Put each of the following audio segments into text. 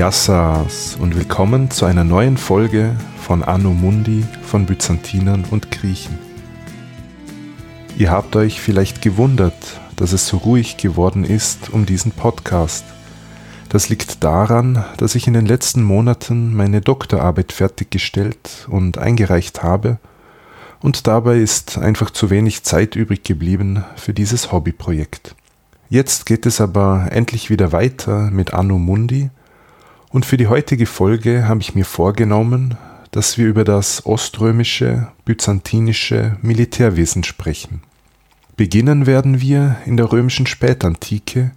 Yassas und willkommen zu einer neuen Folge von Anno Mundi von Byzantinern und Griechen. Ihr habt euch vielleicht gewundert, dass es so ruhig geworden ist um diesen Podcast. Das liegt daran, dass ich in den letzten Monaten meine Doktorarbeit fertiggestellt und eingereicht habe und dabei ist einfach zu wenig Zeit übrig geblieben für dieses Hobbyprojekt. Jetzt geht es aber endlich wieder weiter mit Anno Mundi und für die heutige Folge habe ich mir vorgenommen, dass wir über das oströmische, byzantinische Militärwesen sprechen. Beginnen werden wir in der römischen Spätantike,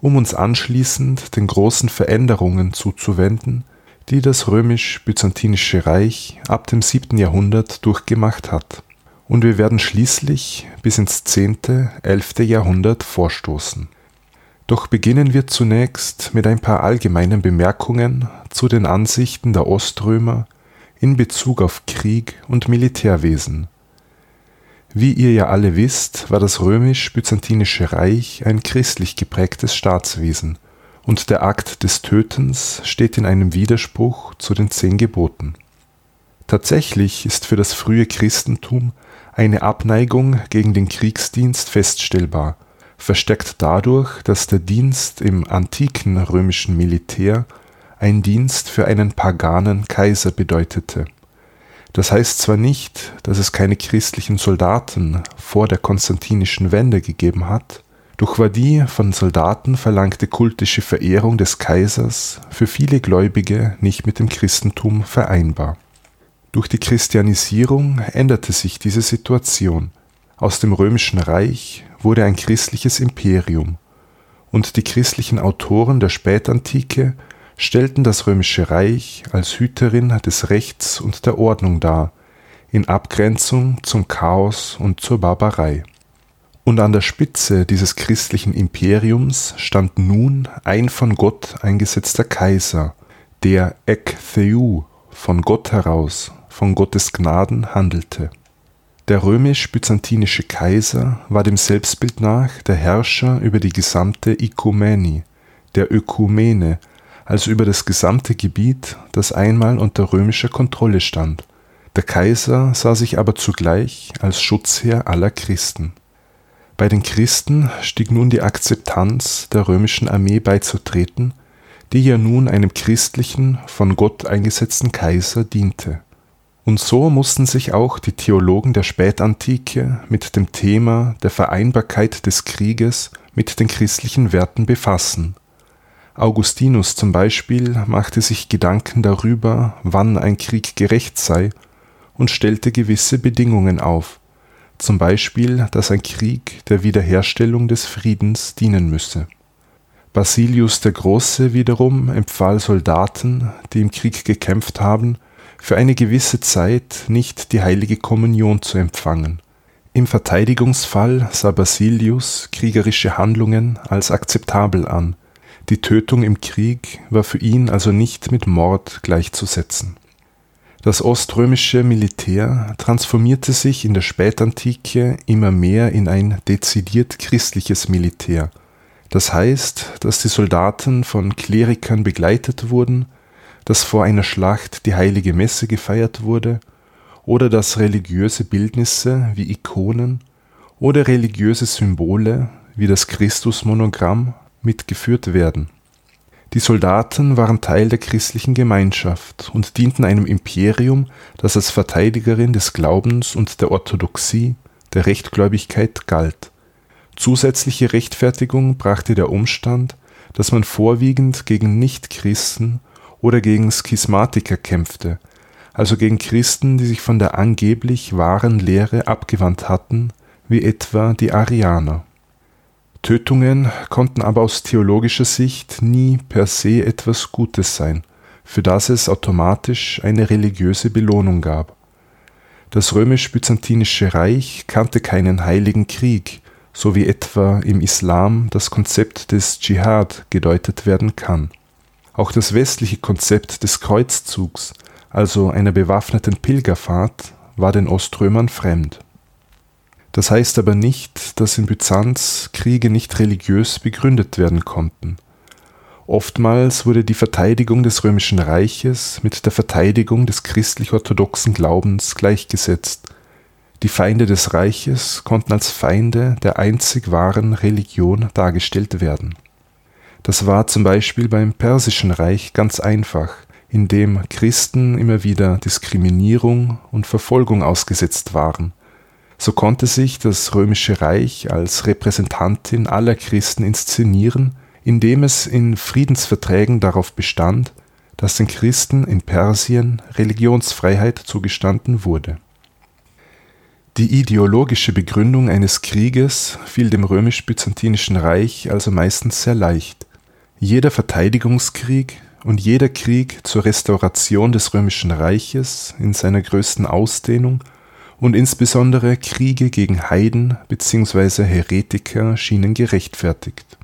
um uns anschließend den großen Veränderungen zuzuwenden, die das römisch-byzantinische Reich ab dem 7. Jahrhundert durchgemacht hat. Und wir werden schließlich bis ins 10., 11. Jahrhundert vorstoßen. Doch beginnen wir zunächst mit ein paar allgemeinen Bemerkungen zu den Ansichten der Oströmer in Bezug auf Krieg und Militärwesen. Wie ihr ja alle wisst, war das römisch-byzantinische Reich ein christlich geprägtes Staatswesen und der Akt des Tötens steht in einem Widerspruch zu den zehn Geboten. Tatsächlich ist für das frühe Christentum eine Abneigung gegen den Kriegsdienst feststellbar, verstärkt dadurch, dass der Dienst im antiken römischen Militär ein Dienst für einen paganen Kaiser bedeutete. Das heißt zwar nicht, dass es keine christlichen Soldaten vor der konstantinischen Wende gegeben hat, doch war die von Soldaten verlangte kultische Verehrung des Kaisers für viele Gläubige nicht mit dem Christentum vereinbar. Durch die Christianisierung änderte sich diese Situation. Aus dem römischen Reich wurde ein christliches Imperium, und die christlichen Autoren der Spätantike stellten das römische Reich als Hüterin des Rechts und der Ordnung dar, in Abgrenzung zum Chaos und zur Barbarei. Und an der Spitze dieses christlichen Imperiums stand nun ein von Gott eingesetzter Kaiser, der Ek Theu von Gott heraus, von Gottes Gnaden handelte. Der römisch-byzantinische Kaiser war dem Selbstbild nach der Herrscher über die gesamte Ikumeni, der Ökumene, also über das gesamte Gebiet, das einmal unter römischer Kontrolle stand. Der Kaiser sah sich aber zugleich als Schutzherr aller Christen. Bei den Christen stieg nun die Akzeptanz, der römischen Armee beizutreten, die ja nun einem christlichen, von Gott eingesetzten Kaiser diente. Und so mussten sich auch die Theologen der Spätantike mit dem Thema der Vereinbarkeit des Krieges mit den christlichen Werten befassen. Augustinus zum Beispiel machte sich Gedanken darüber, wann ein Krieg gerecht sei, und stellte gewisse Bedingungen auf, zum Beispiel, dass ein Krieg der Wiederherstellung des Friedens dienen müsse. Basilius der Große wiederum empfahl Soldaten, die im Krieg gekämpft haben, für eine gewisse Zeit nicht die heilige Kommunion zu empfangen. Im Verteidigungsfall sah Basilius kriegerische Handlungen als akzeptabel an, die Tötung im Krieg war für ihn also nicht mit Mord gleichzusetzen das oströmische Militär transformierte sich in der Spätantike immer mehr in ein dezidiert christliches Militär. Das heißt, dass die Soldaten von Klerikern begleitet wurden, dass vor einer Schlacht die heilige Messe gefeiert wurde oder dass religiöse Bildnisse wie Ikonen oder religiöse Symbole wie das Christusmonogramm mitgeführt werden die Soldaten waren Teil der christlichen Gemeinschaft und dienten einem Imperium, das als Verteidigerin des Glaubens und der Orthodoxie, der Rechtgläubigkeit galt. Zusätzliche Rechtfertigung brachte der Umstand, dass man vorwiegend gegen Nichtchristen oder gegen Schismatiker kämpfte, also gegen Christen, die sich von der angeblich wahren Lehre abgewandt hatten, wie etwa die Arianer Tötungen konnten aber aus theologischer Sicht nie per se etwas Gutes sein, für das es automatisch eine religiöse Belohnung gab. Das römisch-byzantinische Reich kannte keinen heiligen Krieg, so wie etwa im Islam das Konzept des Dschihad gedeutet werden kann. Auch das westliche Konzept des Kreuzzugs, also einer bewaffneten Pilgerfahrt, war den Oströmern fremd das heißt aber nicht, dass in Byzanz Kriege nicht religiös begründet werden konnten. Oftmals wurde die Verteidigung des römischen Reiches mit der Verteidigung des christlich-orthodoxen Glaubens gleichgesetzt. Die Feinde des Reiches konnten als Feinde der einzig wahren Religion dargestellt werden. Das war zum Beispiel beim Persischen Reich ganz einfach, in dem Christen immer wieder Diskriminierung und Verfolgung ausgesetzt waren. So konnte sich das römische Reich als Repräsentantin aller Christen inszenieren indem es in Friedensverträgen darauf bestand, dass den Christen in Persien Religionsfreiheit zugestanden wurde. Die ideologische Begründung eines Krieges fiel dem römisch-byzantinischen Reich also meistens sehr leicht. Jeder Verteidigungskrieg und jeder Krieg zur Restauration des römischen Reiches in seiner größten Ausdehnung und insbesondere Kriege gegen Heiden bzw. Heretiker schienen gerechtfertigt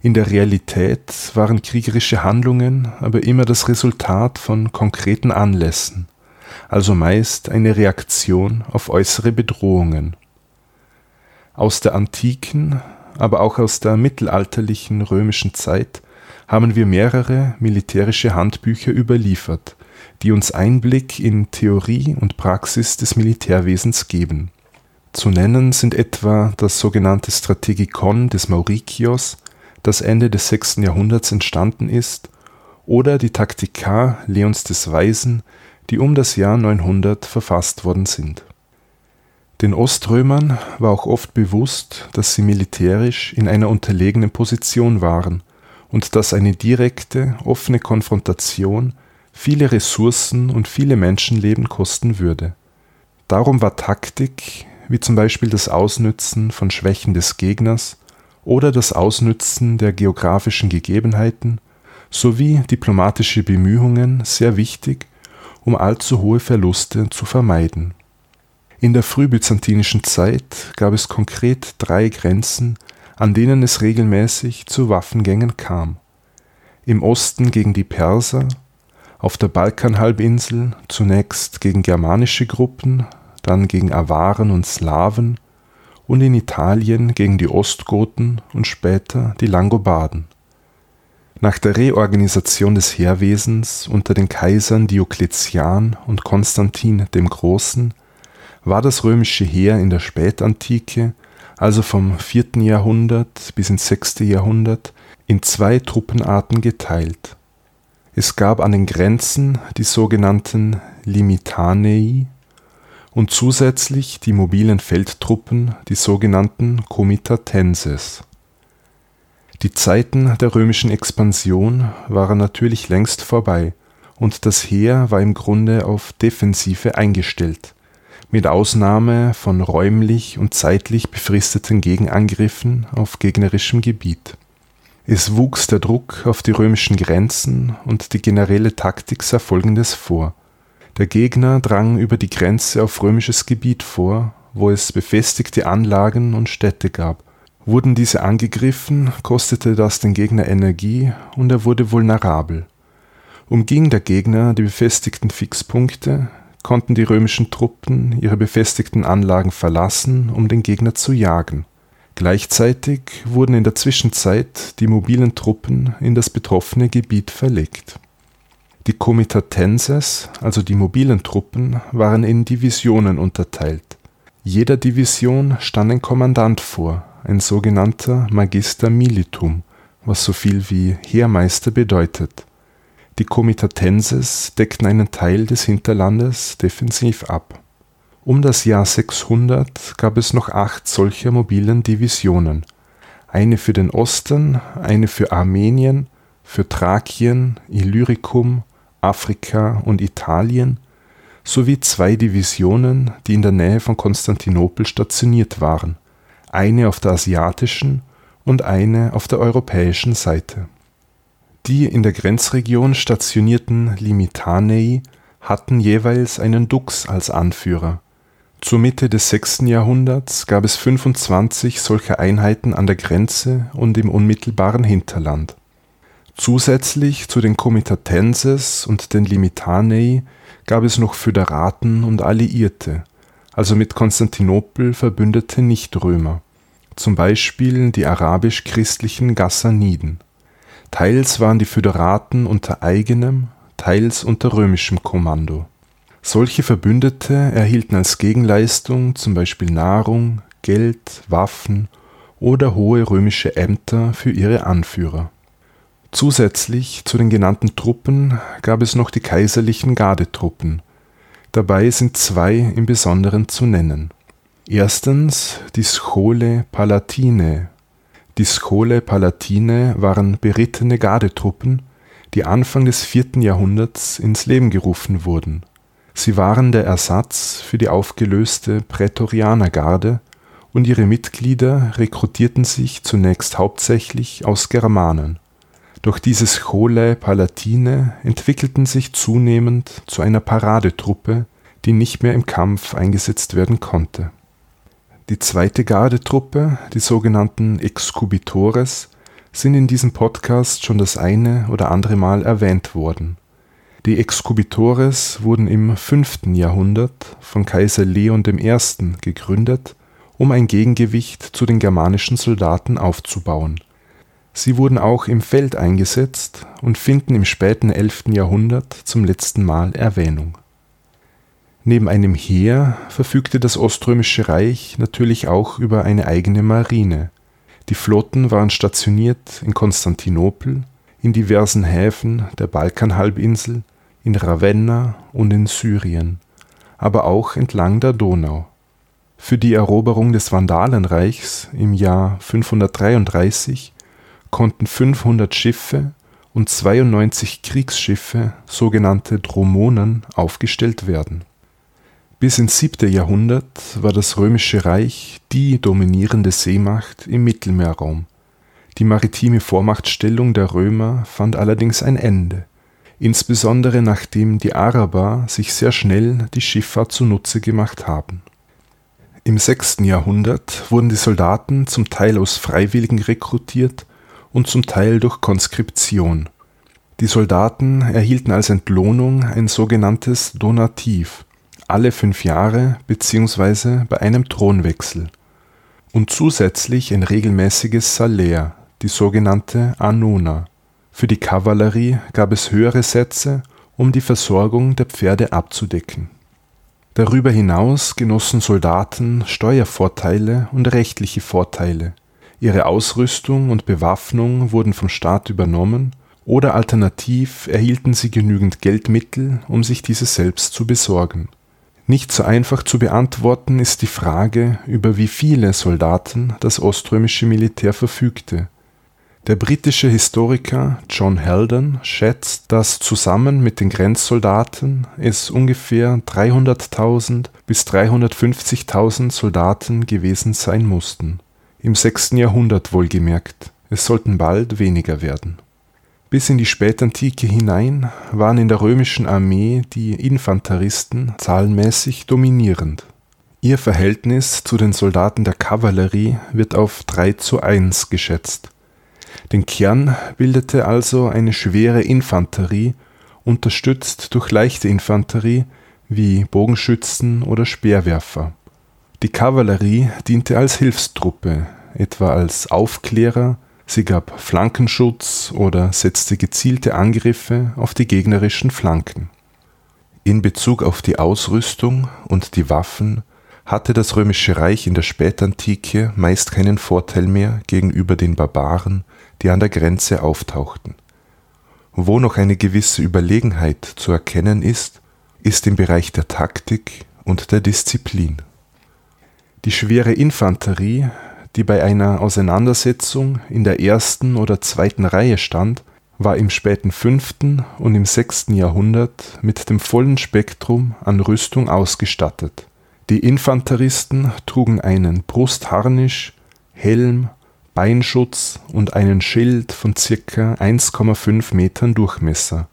in der Realität waren kriegerische Handlungen aber immer das Resultat von konkreten Anlässen, also meist eine Reaktion auf äußere Bedrohungen. Aus der antiken, aber auch aus der mittelalterlichen römischen Zeit haben wir mehrere militärische Handbücher überliefert, die uns Einblick in Theorie und Praxis des Militärwesens geben. Zu nennen sind etwa das sogenannte Strategikon des Maurikios das Ende des 6. Jahrhunderts entstanden ist, oder die Taktika Leons des Weisen, die um das Jahr 900 verfasst worden sind. Den Oströmern war auch oft bewusst, dass sie militärisch in einer unterlegenen Position waren und dass eine direkte, offene Konfrontation viele Ressourcen und viele Menschenleben kosten würde. Darum war Taktik, wie zum Beispiel das Ausnützen von Schwächen des Gegners, oder das Ausnützen der geografischen Gegebenheiten sowie diplomatische Bemühungen sehr wichtig, um allzu hohe Verluste zu vermeiden. In der frühbyzantinischen Zeit gab es konkret drei Grenzen, an denen es regelmäßig zu Waffengängen kam. Im Osten gegen die Perser, auf der Balkanhalbinsel zunächst gegen germanische Gruppen, dann gegen Awaren und Slawen und in Italien gegen die Ostgoten und später die Langobarden. Nach der Reorganisation des Heerwesens unter den Kaisern Diokletian und Konstantin dem Großen war das römische Heer in der Spätantike, also vom 4. Jahrhundert bis ins 6. Jahrhundert, in zwei Truppenarten geteilt. Es gab an den Grenzen die sogenannten Limitanei und zusätzlich die mobilen Feldtruppen, die sogenannten Comitatenses. Die Zeiten der römischen Expansion waren natürlich längst vorbei und das Heer war im Grunde auf Defensive eingestellt, mit Ausnahme von räumlich und zeitlich befristeten Gegenangriffen auf gegnerischem Gebiet. Es wuchs der Druck auf die römischen Grenzen und die generelle Taktik sah folgendes vor der Gegner drang über die Grenze auf römisches Gebiet vor, wo es befestigte Anlagen und Städte gab. Wurden diese angegriffen, kostete das den Gegner Energie und er wurde vulnerabel. Umging der Gegner die befestigten Fixpunkte, konnten die römischen Truppen ihre befestigten Anlagen verlassen, um den Gegner zu jagen. Gleichzeitig wurden in der Zwischenzeit die mobilen Truppen in das betroffene Gebiet verlegt die Comitatenses, also die mobilen Truppen, waren in Divisionen unterteilt. Jeder Division stand ein Kommandant vor, ein sogenannter Magister militum, was so viel wie Heermeister bedeutet. Die Comitatenses deckten einen Teil des Hinterlandes defensiv ab. Um das Jahr 600 gab es noch acht solcher mobilen Divisionen, eine für den Osten, eine für Armenien, für Thrakien, Illyricum Afrika und Italien sowie zwei Divisionen, die in der Nähe von Konstantinopel stationiert waren, eine auf der asiatischen und eine auf der europäischen Seite. Die in der Grenzregion stationierten Limitanei hatten jeweils einen Dux als Anführer. Zur Mitte des 6. Jahrhunderts gab es 25 solcher Einheiten an der Grenze und im unmittelbaren Hinterland Zusätzlich zu den Comitatenses und den Limitanei gab es noch Föderaten und Alliierte, also mit Konstantinopel verbündete Nichtrömer, zum Beispiel die arabisch-christlichen Ghassaniden. Teils waren die Föderaten unter eigenem, teils unter römischem Kommando. Solche Verbündete erhielten als Gegenleistung zum Beispiel Nahrung, Geld, Waffen oder hohe römische Ämter für ihre Anführer. Zusätzlich zu den genannten Truppen gab es noch die kaiserlichen Gardetruppen. Dabei sind zwei im Besonderen zu nennen. Erstens die Schole Palatine. Die Schole Palatine waren berittene Gardetruppen, die Anfang des vierten Jahrhunderts ins Leben gerufen wurden. Sie waren der Ersatz für die aufgelöste Prätorianergarde und ihre Mitglieder rekrutierten sich zunächst hauptsächlich aus Germanen. Doch diese Scholae Palatine entwickelten sich zunehmend zu einer Paradetruppe, die nicht mehr im Kampf eingesetzt werden konnte. Die zweite Gardetruppe, die sogenannten Excubitores, sind in diesem Podcast schon das eine oder andere Mal erwähnt worden. Die Excubitores wurden im 5. Jahrhundert von Kaiser Leon I. gegründet, um ein Gegengewicht zu den germanischen Soldaten aufzubauen Sie wurden auch im Feld eingesetzt und finden im späten 11. Jahrhundert zum letzten Mal Erwähnung. Neben einem Heer verfügte das Oströmische Reich natürlich auch über eine eigene Marine. Die Flotten waren stationiert in Konstantinopel, in diversen Häfen der Balkanhalbinsel, in Ravenna und in Syrien, aber auch entlang der Donau. Für die Eroberung des Vandalenreichs im Jahr 533 konnten 500 Schiffe und 92 Kriegsschiffe, sogenannte Dromonen, aufgestellt werden. Bis ins 7. Jahrhundert war das Römische Reich die dominierende Seemacht im Mittelmeerraum. Die maritime Vormachtstellung der Römer fand allerdings ein Ende, insbesondere nachdem die Araber sich sehr schnell die Schifffahrt zunutze gemacht haben. Im 6. Jahrhundert wurden die Soldaten zum Teil aus Freiwilligen rekrutiert und zum Teil durch Konskription. Die Soldaten erhielten als Entlohnung ein sogenanntes Donativ alle fünf Jahre bzw. bei einem Thronwechsel und zusätzlich ein regelmäßiges Salär, die sogenannte Anona. Für die Kavallerie gab es höhere Sätze, um die Versorgung der Pferde abzudecken. Darüber hinaus genossen Soldaten Steuervorteile und rechtliche Vorteile Ihre Ausrüstung und Bewaffnung wurden vom Staat übernommen oder alternativ erhielten sie genügend Geldmittel, um sich diese selbst zu besorgen. Nicht so einfach zu beantworten ist die Frage, über wie viele Soldaten das oströmische Militär verfügte. Der britische Historiker John Heldon schätzt, dass zusammen mit den Grenzsoldaten es ungefähr 300.000 bis 350.000 Soldaten gewesen sein mussten im 6. Jahrhundert wohlgemerkt, es sollten bald weniger werden. Bis in die Spätantike hinein waren in der römischen Armee die Infanteristen zahlenmäßig dominierend. Ihr Verhältnis zu den Soldaten der Kavallerie wird auf 3 zu 1 geschätzt. Den Kern bildete also eine schwere Infanterie, unterstützt durch leichte Infanterie wie Bogenschützen oder Speerwerfer die Kavallerie diente als Hilfstruppe, etwa als Aufklärer, sie gab Flankenschutz oder setzte gezielte Angriffe auf die gegnerischen Flanken. In Bezug auf die Ausrüstung und die Waffen hatte das römische Reich in der Spätantike meist keinen Vorteil mehr gegenüber den Barbaren, die an der Grenze auftauchten. Wo noch eine gewisse Überlegenheit zu erkennen ist, ist im Bereich der Taktik und der Disziplin. Die schwere Infanterie, die bei einer Auseinandersetzung in der ersten oder zweiten Reihe stand, war im späten 5. und im 6. Jahrhundert mit dem vollen Spektrum an Rüstung ausgestattet. Die Infanteristen trugen einen Brustharnisch, Helm, Beinschutz und einen Schild von ca. 1,5 Metern Durchmesser.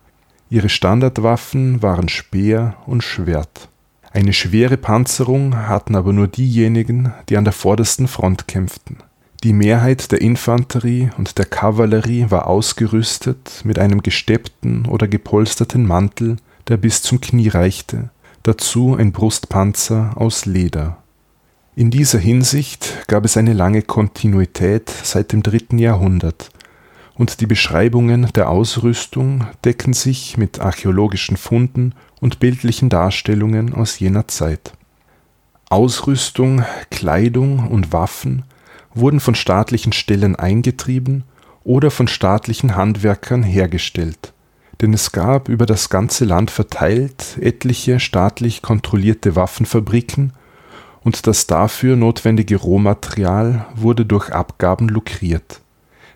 Ihre Standardwaffen waren Speer und Schwert eine schwere Panzerung hatten aber nur diejenigen, die an der vordersten Front kämpften. Die Mehrheit der Infanterie und der Kavallerie war ausgerüstet mit einem gesteppten oder gepolsterten Mantel, der bis zum Knie reichte, dazu ein Brustpanzer aus Leder. In dieser Hinsicht gab es eine lange Kontinuität seit dem dritten Jahrhundert, und die Beschreibungen der Ausrüstung decken sich mit archäologischen Funden und bildlichen Darstellungen aus jener Zeit. Ausrüstung, Kleidung und Waffen wurden von staatlichen Stellen eingetrieben oder von staatlichen Handwerkern hergestellt, denn es gab über das ganze Land verteilt etliche staatlich kontrollierte Waffenfabriken und das dafür notwendige Rohmaterial wurde durch Abgaben lukriert.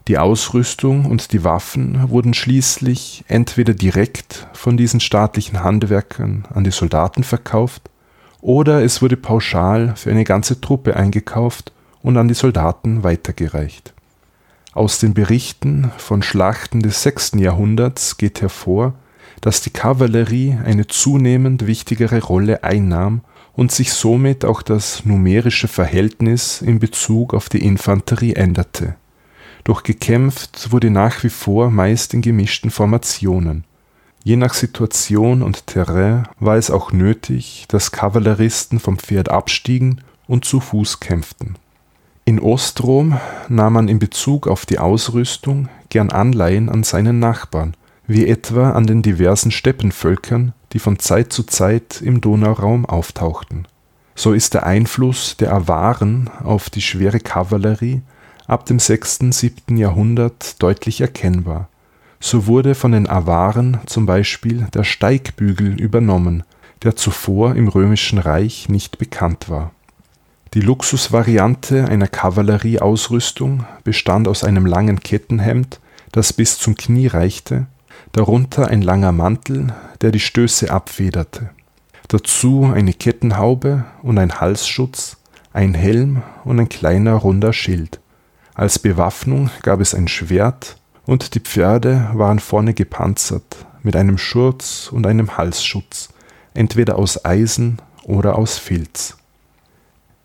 Die Ausrüstung und die Waffen wurden schließlich entweder direkt von diesen staatlichen Handwerkern an die Soldaten verkauft, oder es wurde pauschal für eine ganze Truppe eingekauft und an die Soldaten weitergereicht. Aus den Berichten von Schlachten des 6. Jahrhunderts geht hervor, dass die Kavallerie eine zunehmend wichtigere Rolle einnahm und sich somit auch das numerische Verhältnis in Bezug auf die Infanterie änderte. Doch gekämpft wurde nach wie vor meist in gemischten Formationen. Je nach Situation und Terrain war es auch nötig, dass Kavalleristen vom Pferd abstiegen und zu Fuß kämpften. In Ostrom nahm man in Bezug auf die Ausrüstung gern Anleihen an seinen Nachbarn, wie etwa an den diversen Steppenvölkern, die von Zeit zu Zeit im Donauraum auftauchten. So ist der Einfluss der Awaren auf die schwere Kavallerie ab dem 6. / 7. Jahrhundert deutlich erkennbar. So wurde von den Awaren zum Beispiel der Steigbügel übernommen, der zuvor im Römischen Reich nicht bekannt war. Die Luxusvariante einer Kavallerieausrüstung bestand aus einem langen Kettenhemd, das bis zum Knie reichte, darunter ein langer Mantel, der die Stöße abfederte, dazu eine Kettenhaube und ein Halsschutz, ein Helm und ein kleiner runder Schild als Bewaffnung gab es ein Schwert, und die Pferde waren vorne gepanzert mit einem Schurz und einem Halsschutz, entweder aus Eisen oder aus Filz.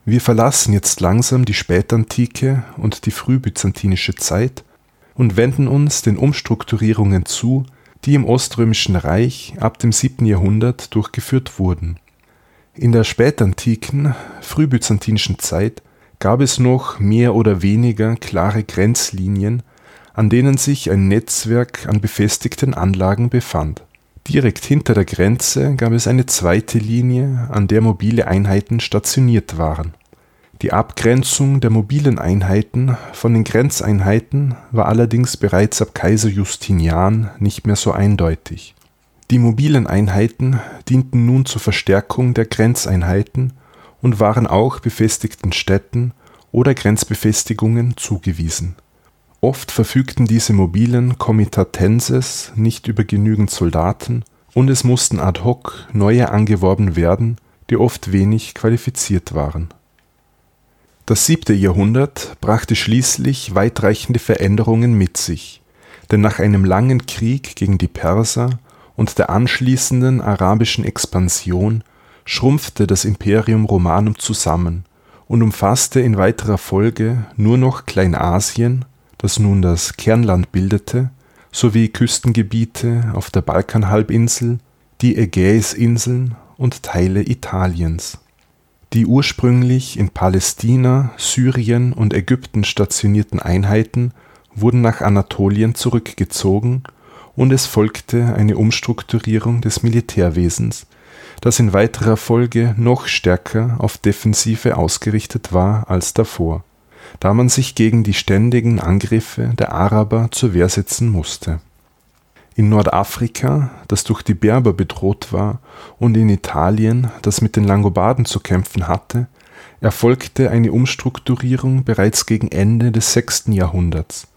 Wir verlassen jetzt langsam die Spätantike und die frühbyzantinische Zeit und wenden uns den Umstrukturierungen zu, die im Oströmischen Reich ab dem 7. Jahrhundert durchgeführt wurden. In der spätantiken, frühbyzantinischen Zeit gab es noch mehr oder weniger klare Grenzlinien, an denen sich ein Netzwerk an befestigten Anlagen befand. Direkt hinter der Grenze gab es eine zweite Linie, an der mobile Einheiten stationiert waren. Die Abgrenzung der mobilen Einheiten von den Grenzeinheiten war allerdings bereits ab Kaiser Justinian nicht mehr so eindeutig. Die mobilen Einheiten dienten nun zur Verstärkung der Grenzeinheiten und waren auch befestigten Städten oder Grenzbefestigungen zugewiesen. Oft verfügten diese mobilen Comitatenses nicht über genügend Soldaten und es mussten ad hoc neue angeworben werden, die oft wenig qualifiziert waren. Das siebte Jahrhundert brachte schließlich weitreichende Veränderungen mit sich, denn nach einem langen Krieg gegen die Perser und der anschließenden arabischen Expansion schrumpfte das Imperium Romanum zusammen und umfasste in weiterer Folge nur noch Kleinasien, das nun das Kernland bildete, sowie Küstengebiete auf der Balkanhalbinsel, die Ägäisinseln und Teile Italiens. Die ursprünglich in Palästina, Syrien und Ägypten stationierten Einheiten wurden nach Anatolien zurückgezogen und es folgte eine Umstrukturierung des Militärwesens das in weiterer Folge noch stärker auf Defensive ausgerichtet war als davor, da man sich gegen die ständigen Angriffe der Araber zur Wehr setzen musste. In Nordafrika, das durch die Berber bedroht war, und in Italien, das mit den Langobarden zu kämpfen hatte, erfolgte eine Umstrukturierung bereits gegen Ende des 6. Jahrhunderts.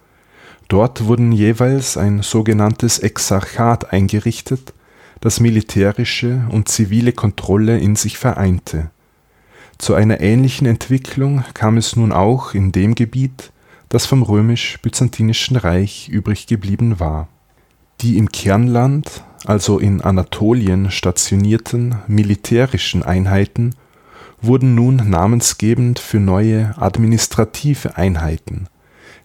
Dort wurden jeweils ein sogenanntes Exarchat eingerichtet das militärische und zivile Kontrolle in sich vereinte. Zu einer ähnlichen Entwicklung kam es nun auch in dem Gebiet, das vom römisch-byzantinischen Reich übrig geblieben war. Die im Kernland, also in Anatolien stationierten militärischen Einheiten wurden nun namensgebend für neue administrative Einheiten,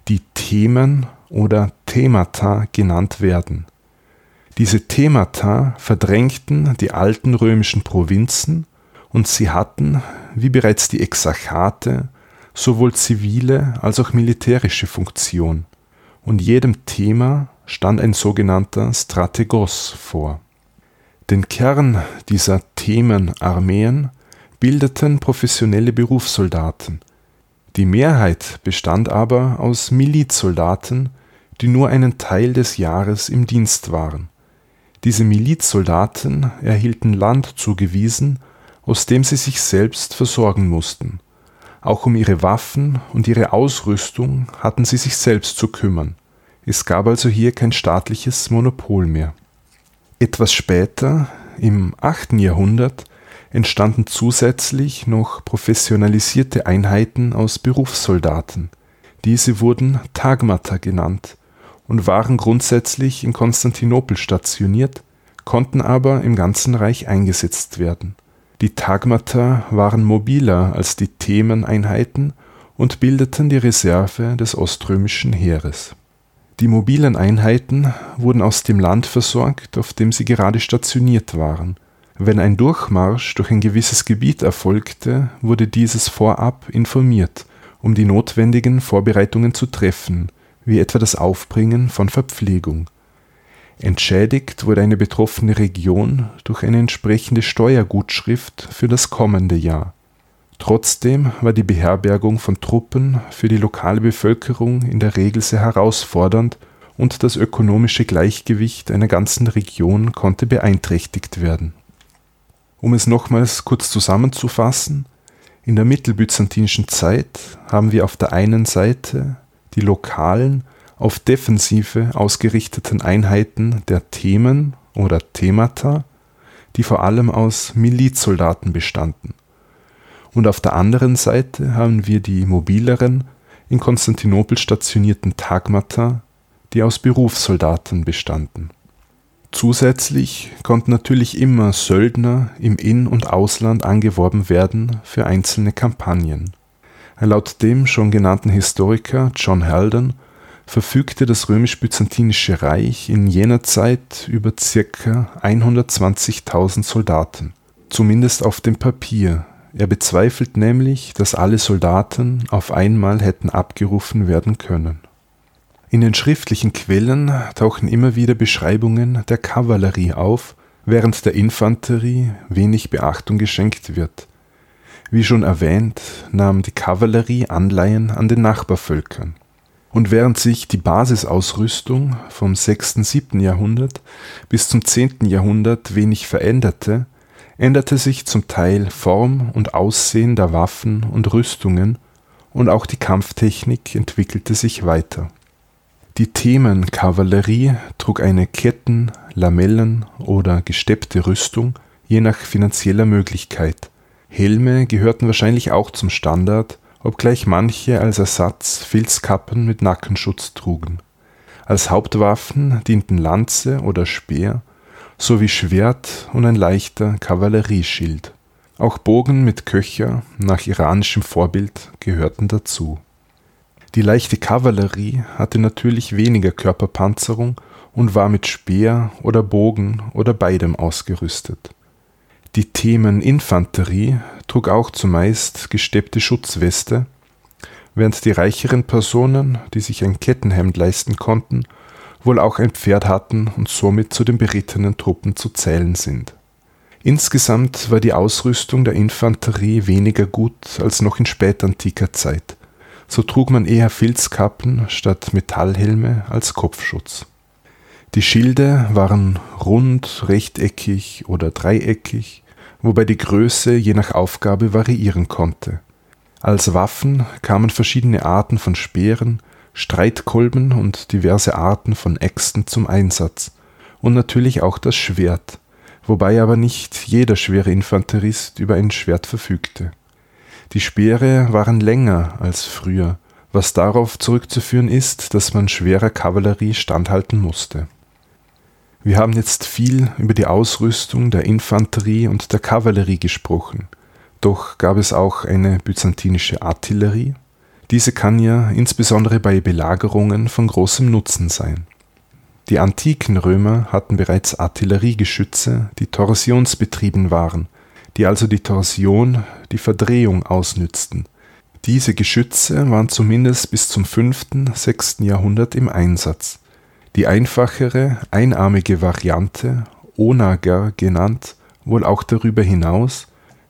die Themen oder Themata genannt werden diese Themata verdrängten die alten römischen Provinzen und sie hatten, wie bereits die Exarchate, sowohl zivile als auch militärische Funktion, und jedem Thema stand ein sogenannter Strategos vor. Den Kern dieser Themenarmeen bildeten professionelle Berufssoldaten. Die Mehrheit bestand aber aus Milizsoldaten, die nur einen Teil des Jahres im Dienst waren. Diese Milizsoldaten erhielten Land zugewiesen, aus dem sie sich selbst versorgen mussten. Auch um ihre Waffen und ihre Ausrüstung hatten sie sich selbst zu kümmern. Es gab also hier kein staatliches Monopol mehr. Etwas später, im 8. Jahrhundert, entstanden zusätzlich noch professionalisierte Einheiten aus Berufssoldaten. Diese wurden Tagmata genannt und waren grundsätzlich in Konstantinopel stationiert, konnten aber im ganzen Reich eingesetzt werden. Die Tagmata waren mobiler als die Themeneinheiten und bildeten die Reserve des oströmischen Heeres. Die mobilen Einheiten wurden aus dem Land versorgt, auf dem sie gerade stationiert waren. Wenn ein Durchmarsch durch ein gewisses Gebiet erfolgte, wurde dieses vorab informiert, um die notwendigen Vorbereitungen zu treffen, wie etwa das Aufbringen von Verpflegung. Entschädigt wurde eine betroffene Region durch eine entsprechende Steuergutschrift für das kommende Jahr. Trotzdem war die Beherbergung von Truppen für die lokale Bevölkerung in der Regel sehr herausfordernd und das ökonomische Gleichgewicht einer ganzen Region konnte beeinträchtigt werden. Um es nochmals kurz zusammenzufassen, in der mittelbyzantinischen Zeit haben wir auf der einen Seite die lokalen, auf Defensive ausgerichteten Einheiten der Themen oder Themata, die vor allem aus Milizsoldaten bestanden. Und auf der anderen Seite haben wir die mobileren, in Konstantinopel stationierten Tagmata, die aus Berufssoldaten bestanden. Zusätzlich konnten natürlich immer Söldner im In- und Ausland angeworben werden für einzelne Kampagnen. Laut dem schon genannten Historiker John Haldon verfügte das römisch-byzantinische Reich in jener Zeit über ca. 120.000 Soldaten, zumindest auf dem Papier. Er bezweifelt nämlich, dass alle Soldaten auf einmal hätten abgerufen werden können. In den schriftlichen Quellen tauchen immer wieder Beschreibungen der Kavallerie auf, während der Infanterie wenig Beachtung geschenkt wird. Wie schon erwähnt, nahm die Kavallerie Anleihen an den Nachbarvölkern. Und während sich die Basisausrüstung vom 6. 7. Jahrhundert bis zum 10. Jahrhundert wenig veränderte, änderte sich zum Teil Form und Aussehen der Waffen und Rüstungen und auch die Kampftechnik entwickelte sich weiter. Die Themenkavallerie trug eine Ketten-, Lamellen- oder gesteppte Rüstung, je nach finanzieller Möglichkeit. Helme gehörten wahrscheinlich auch zum Standard, obgleich manche als Ersatz Filzkappen mit Nackenschutz trugen. Als Hauptwaffen dienten Lanze oder Speer sowie Schwert und ein leichter Kavallerieschild. Auch Bogen mit Köcher nach iranischem Vorbild gehörten dazu. Die leichte Kavallerie hatte natürlich weniger Körperpanzerung und war mit Speer oder Bogen oder beidem ausgerüstet die Themeninfanterie trug auch zumeist gesteppte Schutzweste, während die reicheren Personen, die sich ein Kettenhemd leisten konnten, wohl auch ein Pferd hatten und somit zu den berittenen Truppen zu zählen sind. Insgesamt war die Ausrüstung der Infanterie weniger gut als noch in spätantiker Zeit. So trug man eher Filzkappen statt Metallhelme als Kopfschutz. Die Schilde waren rund, rechteckig oder dreieckig, wobei die Größe je nach Aufgabe variieren konnte. Als Waffen kamen verschiedene Arten von Speeren, Streitkolben und diverse Arten von Äxten zum Einsatz und natürlich auch das Schwert, wobei aber nicht jeder schwere Infanterist über ein Schwert verfügte. Die Speere waren länger als früher, was darauf zurückzuführen ist, dass man schwerer Kavallerie standhalten musste wir haben jetzt viel über die Ausrüstung der Infanterie und der Kavallerie gesprochen. Doch gab es auch eine byzantinische Artillerie. Diese kann ja insbesondere bei Belagerungen von großem Nutzen sein. Die antiken Römer hatten bereits Artilleriegeschütze, die torsionsbetrieben waren, die also die Torsion, die Verdrehung ausnützten. Diese Geschütze waren zumindest bis zum 5. / 6. Jahrhundert im Einsatz. Die einfachere, einarmige Variante, Onager genannt, wohl auch darüber hinaus,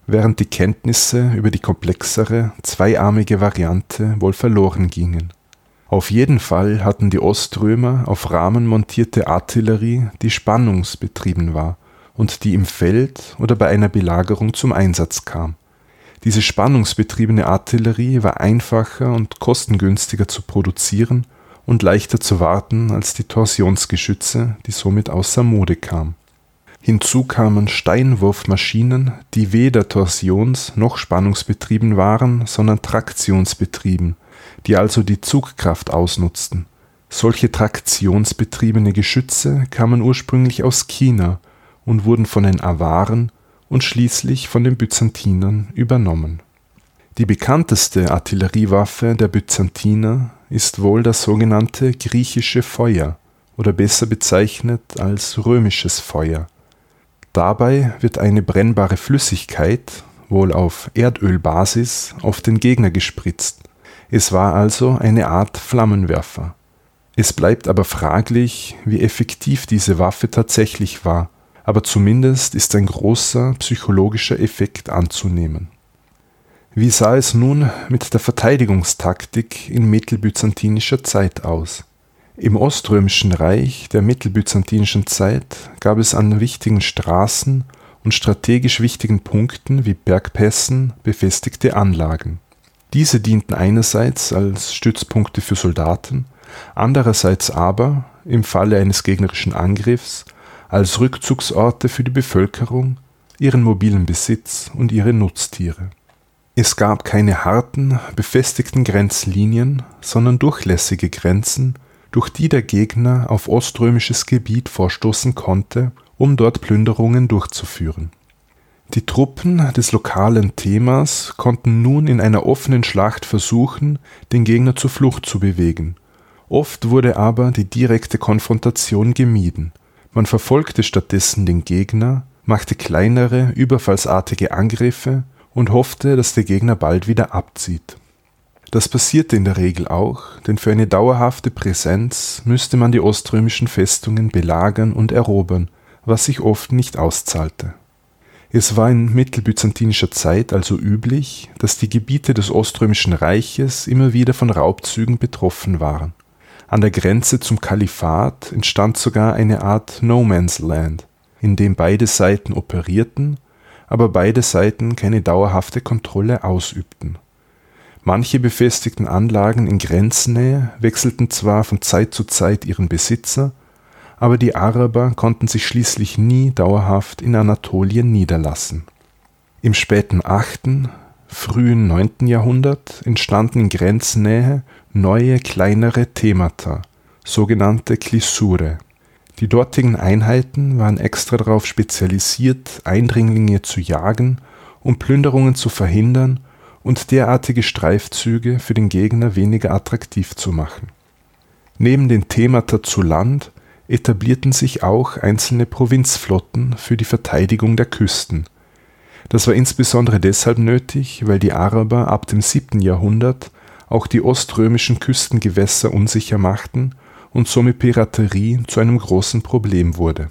während die Kenntnisse über die komplexere, zweiarmige Variante wohl verloren gingen. Auf jeden Fall hatten die Oströmer auf Rahmen montierte Artillerie, die spannungsbetrieben war und die im Feld oder bei einer Belagerung zum Einsatz kam. Diese spannungsbetriebene Artillerie war einfacher und kostengünstiger zu produzieren und leichter zu warten als die Torsionsgeschütze, die somit außer Mode kamen. Hinzu kamen Steinwurfmaschinen, die weder torsions noch spannungsbetrieben waren, sondern traktionsbetrieben, die also die Zugkraft ausnutzten. Solche traktionsbetriebene Geschütze kamen ursprünglich aus China und wurden von den Awaren und schließlich von den Byzantinern übernommen. Die bekannteste Artilleriewaffe der Byzantiner ist wohl das sogenannte griechische Feuer oder besser bezeichnet als römisches Feuer. Dabei wird eine brennbare Flüssigkeit, wohl auf Erdölbasis, auf den Gegner gespritzt. Es war also eine Art Flammenwerfer. Es bleibt aber fraglich, wie effektiv diese Waffe tatsächlich war, aber zumindest ist ein großer psychologischer Effekt anzunehmen. Wie sah es nun mit der Verteidigungstaktik in mittelbyzantinischer Zeit aus? Im Oströmischen Reich der mittelbyzantinischen Zeit gab es an wichtigen Straßen und strategisch wichtigen Punkten wie Bergpässen befestigte Anlagen. Diese dienten einerseits als Stützpunkte für Soldaten, andererseits aber, im Falle eines gegnerischen Angriffs, als Rückzugsorte für die Bevölkerung, ihren mobilen Besitz und ihre Nutztiere es gab keine harten, befestigten Grenzlinien, sondern durchlässige Grenzen, durch die der Gegner auf oströmisches Gebiet vorstoßen konnte, um dort Plünderungen durchzuführen. Die Truppen des lokalen Themas konnten nun in einer offenen Schlacht versuchen, den Gegner zur Flucht zu bewegen. Oft wurde aber die direkte Konfrontation gemieden. Man verfolgte stattdessen den Gegner, machte kleinere, überfallsartige Angriffe und hoffte, dass der Gegner bald wieder abzieht. Das passierte in der Regel auch, denn für eine dauerhafte Präsenz müsste man die oströmischen Festungen belagern und erobern, was sich oft nicht auszahlte. Es war in mittelbyzantinischer Zeit also üblich, dass die Gebiete des Oströmischen Reiches immer wieder von Raubzügen betroffen waren. An der Grenze zum Kalifat entstand sogar eine Art No Man's Land, in dem beide Seiten operierten aber beide Seiten keine dauerhafte Kontrolle ausübten. Manche befestigten Anlagen in Grenznähe wechselten zwar von Zeit zu Zeit ihren Besitzer, aber die Araber konnten sich schließlich nie dauerhaft in Anatolien niederlassen. Im späten 8., frühen 9. Jahrhundert entstanden in Grenznähe neue kleinere Themata, sogenannte Klissure die dortigen Einheiten waren extra darauf spezialisiert, Eindringlinge zu jagen, um Plünderungen zu verhindern und derartige Streifzüge für den Gegner weniger attraktiv zu machen. Neben den Themata zu Land etablierten sich auch einzelne Provinzflotten für die Verteidigung der Küsten. Das war insbesondere deshalb nötig, weil die Araber ab dem 7. Jahrhundert auch die oströmischen Küstengewässer unsicher machten und somit Piraterie zu einem großen Problem wurde.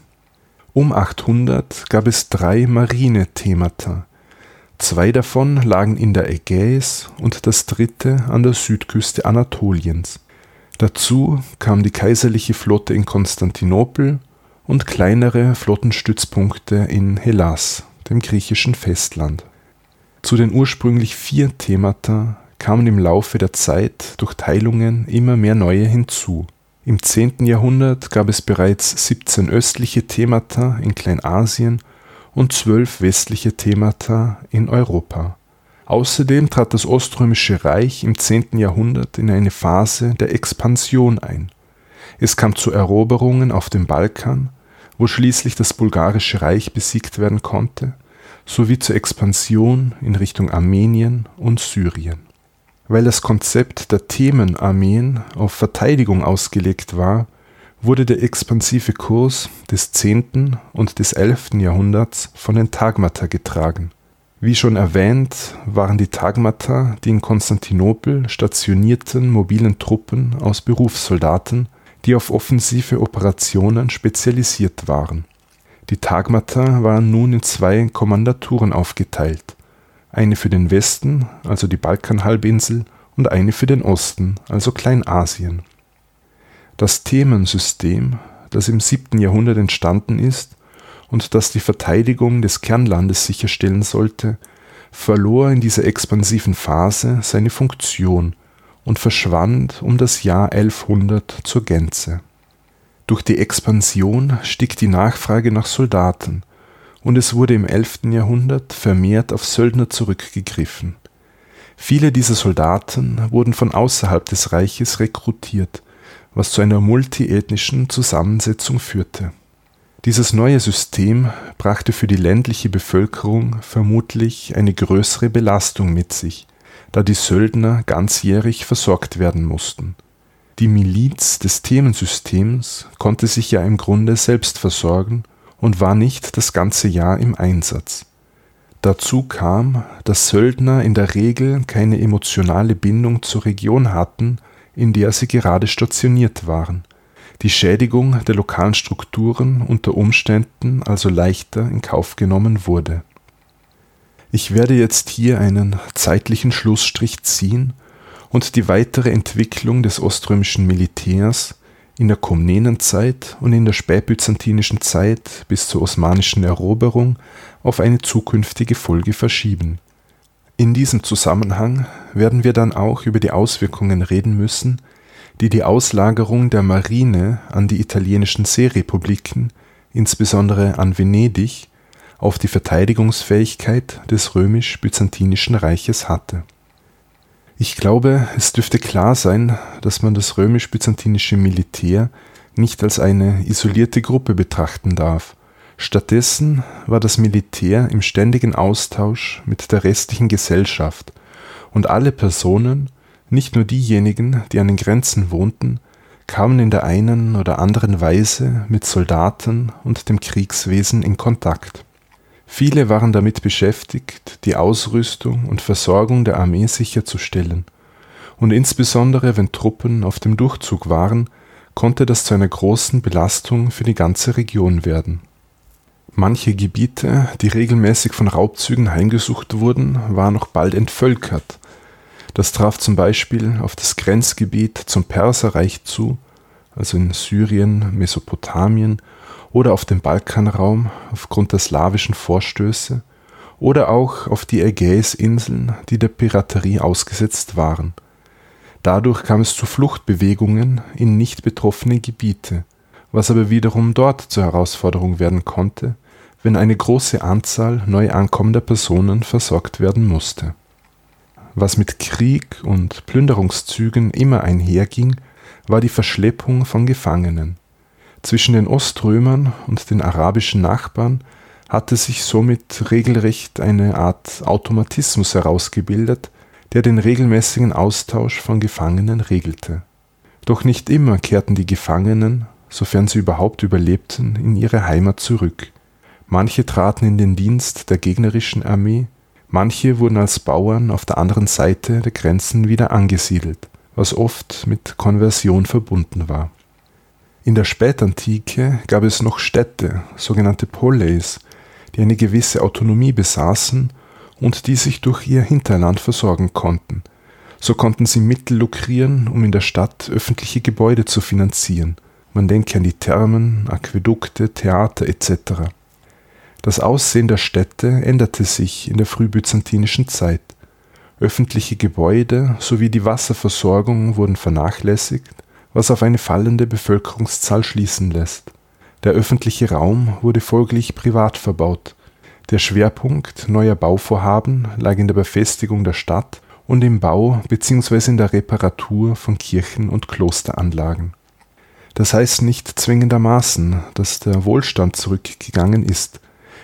Um 800 gab es drei Marine-Themata. Zwei davon lagen in der Ägäis und das dritte an der Südküste Anatoliens. Dazu kam die kaiserliche Flotte in Konstantinopel und kleinere Flottenstützpunkte in Hellas, dem griechischen Festland. Zu den ursprünglich vier Themata kamen im Laufe der Zeit durch Teilungen immer mehr neue hinzu im 10. Jahrhundert gab es bereits 17 östliche Themata in Kleinasien und zwölf westliche Themata in Europa. Außerdem trat das Oströmische Reich im 10. Jahrhundert in eine Phase der Expansion ein. Es kam zu Eroberungen auf dem Balkan, wo schließlich das Bulgarische Reich besiegt werden konnte, sowie zur Expansion in Richtung Armenien und Syrien weil das Konzept der Themenarmeen auf Verteidigung ausgelegt war, wurde der expansive Kurs des 10. und des 11. Jahrhunderts von den Tagmata getragen. Wie schon erwähnt, waren die Tagmata die in Konstantinopel stationierten mobilen Truppen aus Berufssoldaten, die auf offensive Operationen spezialisiert waren. Die Tagmata waren nun in zwei Kommandaturen aufgeteilt, eine für den Westen, also die Balkanhalbinsel, und eine für den Osten, also Kleinasien. Das Themensystem, das im 7. Jahrhundert entstanden ist, und das die Verteidigung des Kernlandes sicherstellen sollte, verlor in dieser expansiven Phase seine Funktion und verschwand um das Jahr 1100 zur Gänze. Durch die Expansion stieg die Nachfrage nach Soldaten und es wurde im 11. Jahrhundert vermehrt auf Söldner zurückgegriffen. Viele dieser Soldaten wurden von außerhalb des Reiches rekrutiert, was zu einer multiethnischen Zusammensetzung führte dieses neue System brachte für die ländliche Bevölkerung vermutlich eine größere Belastung mit sich, da die Söldner ganzjährig versorgt werden mussten. Die Miliz des Themensystems konnte sich ja im Grunde selbst versorgen und war nicht das ganze Jahr im Einsatz. Dazu kam, dass Söldner in der Regel keine emotionale Bindung zur Region hatten, in der sie gerade stationiert waren die Schädigung der lokalen Strukturen unter Umständen also leichter in Kauf genommen wurde. Ich werde jetzt hier einen zeitlichen Schlussstrich ziehen und die weitere Entwicklung des oströmischen Militärs in der Komnenenzeit und in der spätbyzantinischen Zeit bis zur osmanischen Eroberung auf eine zukünftige Folge verschieben. In diesem Zusammenhang werden wir dann auch über die Auswirkungen reden müssen, die die Auslagerung der Marine an die italienischen Seerepubliken, insbesondere an Venedig, auf die Verteidigungsfähigkeit des römisch-byzantinischen Reiches hatte. Ich glaube, es dürfte klar sein, dass man das römisch-byzantinische Militär nicht als eine isolierte Gruppe betrachten darf. Stattdessen war das Militär im ständigen Austausch mit der restlichen Gesellschaft und alle Personen, nicht nur diejenigen, die an den Grenzen wohnten, kamen in der einen oder anderen Weise mit Soldaten und dem Kriegswesen in Kontakt. Viele waren damit beschäftigt, die Ausrüstung und Versorgung der Armee sicherzustellen, und insbesondere wenn Truppen auf dem Durchzug waren, konnte das zu einer großen Belastung für die ganze Region werden. Manche Gebiete, die regelmäßig von Raubzügen heimgesucht wurden, waren noch bald entvölkert, das traf zum Beispiel auf das Grenzgebiet zum Perserreich zu, also in Syrien, Mesopotamien oder auf den Balkanraum aufgrund der slawischen Vorstöße oder auch auf die Ägäisinseln, die der Piraterie ausgesetzt waren. Dadurch kam es zu Fluchtbewegungen in nicht betroffene Gebiete, was aber wiederum dort zur Herausforderung werden konnte, wenn eine große Anzahl neu ankommender Personen versorgt werden musste was mit Krieg und Plünderungszügen immer einherging, war die Verschleppung von Gefangenen. Zwischen den Oströmern und den arabischen Nachbarn hatte sich somit regelrecht eine Art Automatismus herausgebildet, der den regelmäßigen Austausch von Gefangenen regelte. Doch nicht immer kehrten die Gefangenen, sofern sie überhaupt überlebten, in ihre Heimat zurück. Manche traten in den Dienst der gegnerischen Armee, Manche wurden als Bauern auf der anderen Seite der Grenzen wieder angesiedelt, was oft mit Konversion verbunden war. In der Spätantike gab es noch Städte, sogenannte Poleis, die eine gewisse Autonomie besaßen und die sich durch ihr Hinterland versorgen konnten. So konnten sie Mittel lukrieren, um in der Stadt öffentliche Gebäude zu finanzieren. Man denke an die Thermen, Aquädukte, Theater etc. Das Aussehen der Städte änderte sich in der frühbyzantinischen Zeit. Öffentliche Gebäude sowie die Wasserversorgung wurden vernachlässigt, was auf eine fallende Bevölkerungszahl schließen lässt. Der öffentliche Raum wurde folglich privat verbaut. Der Schwerpunkt neuer Bauvorhaben lag in der Befestigung der Stadt und im Bau bzw. in der Reparatur von Kirchen und Klosteranlagen. Das heißt nicht zwingendermaßen, dass der Wohlstand zurückgegangen ist,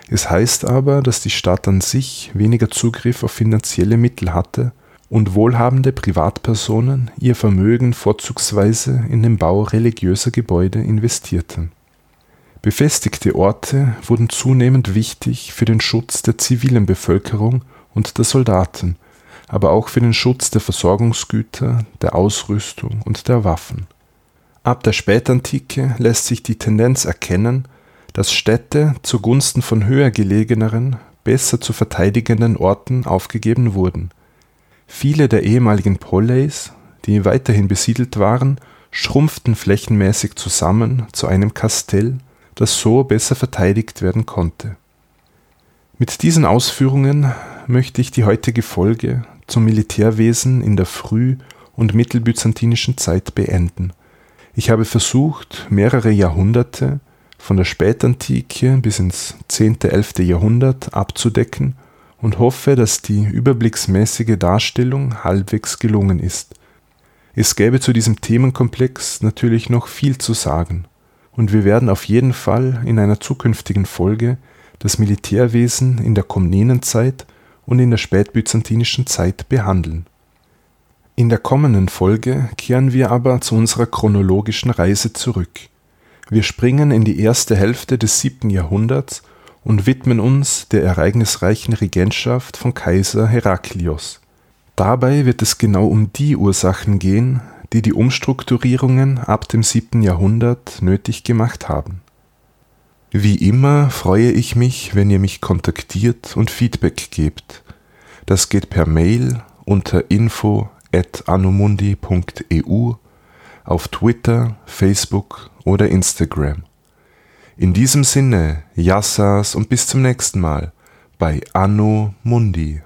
es heißt aber, dass die Stadt an sich weniger Zugriff auf finanzielle Mittel hatte und wohlhabende Privatpersonen ihr Vermögen vorzugsweise in den Bau religiöser Gebäude investierten. Befestigte Orte wurden zunehmend wichtig für den Schutz der zivilen Bevölkerung und der Soldaten, aber auch für den Schutz der Versorgungsgüter, der Ausrüstung und der Waffen. Ab der Spätantike lässt sich die Tendenz erkennen, dass Städte zugunsten von höher gelegeneren, besser zu verteidigenden Orten aufgegeben wurden. Viele der ehemaligen Polleys, die weiterhin besiedelt waren, schrumpften flächenmäßig zusammen zu einem Kastell, das so besser verteidigt werden konnte. Mit diesen Ausführungen möchte ich die heutige Folge zum Militärwesen in der früh- und mittelbyzantinischen Zeit beenden. Ich habe versucht, mehrere Jahrhunderte von der Spätantike bis ins 10., 11. Jahrhundert abzudecken und hoffe, dass die überblicksmäßige Darstellung halbwegs gelungen ist. Es gäbe zu diesem Themenkomplex natürlich noch viel zu sagen, und wir werden auf jeden Fall in einer zukünftigen Folge das Militärwesen in der Komnenenzeit und in der spätbyzantinischen Zeit behandeln. In der kommenden Folge kehren wir aber zu unserer chronologischen Reise zurück. Wir springen in die erste Hälfte des siebten Jahrhunderts und widmen uns der ereignisreichen Regentschaft von Kaiser Heraklios. Dabei wird es genau um die Ursachen gehen, die die Umstrukturierungen ab dem siebten Jahrhundert nötig gemacht haben. Wie immer freue ich mich, wenn ihr mich kontaktiert und Feedback gebt. Das geht per Mail unter info@anomundi.eu, auf Twitter, Facebook oder Instagram. In diesem Sinne, Yassas und bis zum nächsten Mal bei Anno Mundi.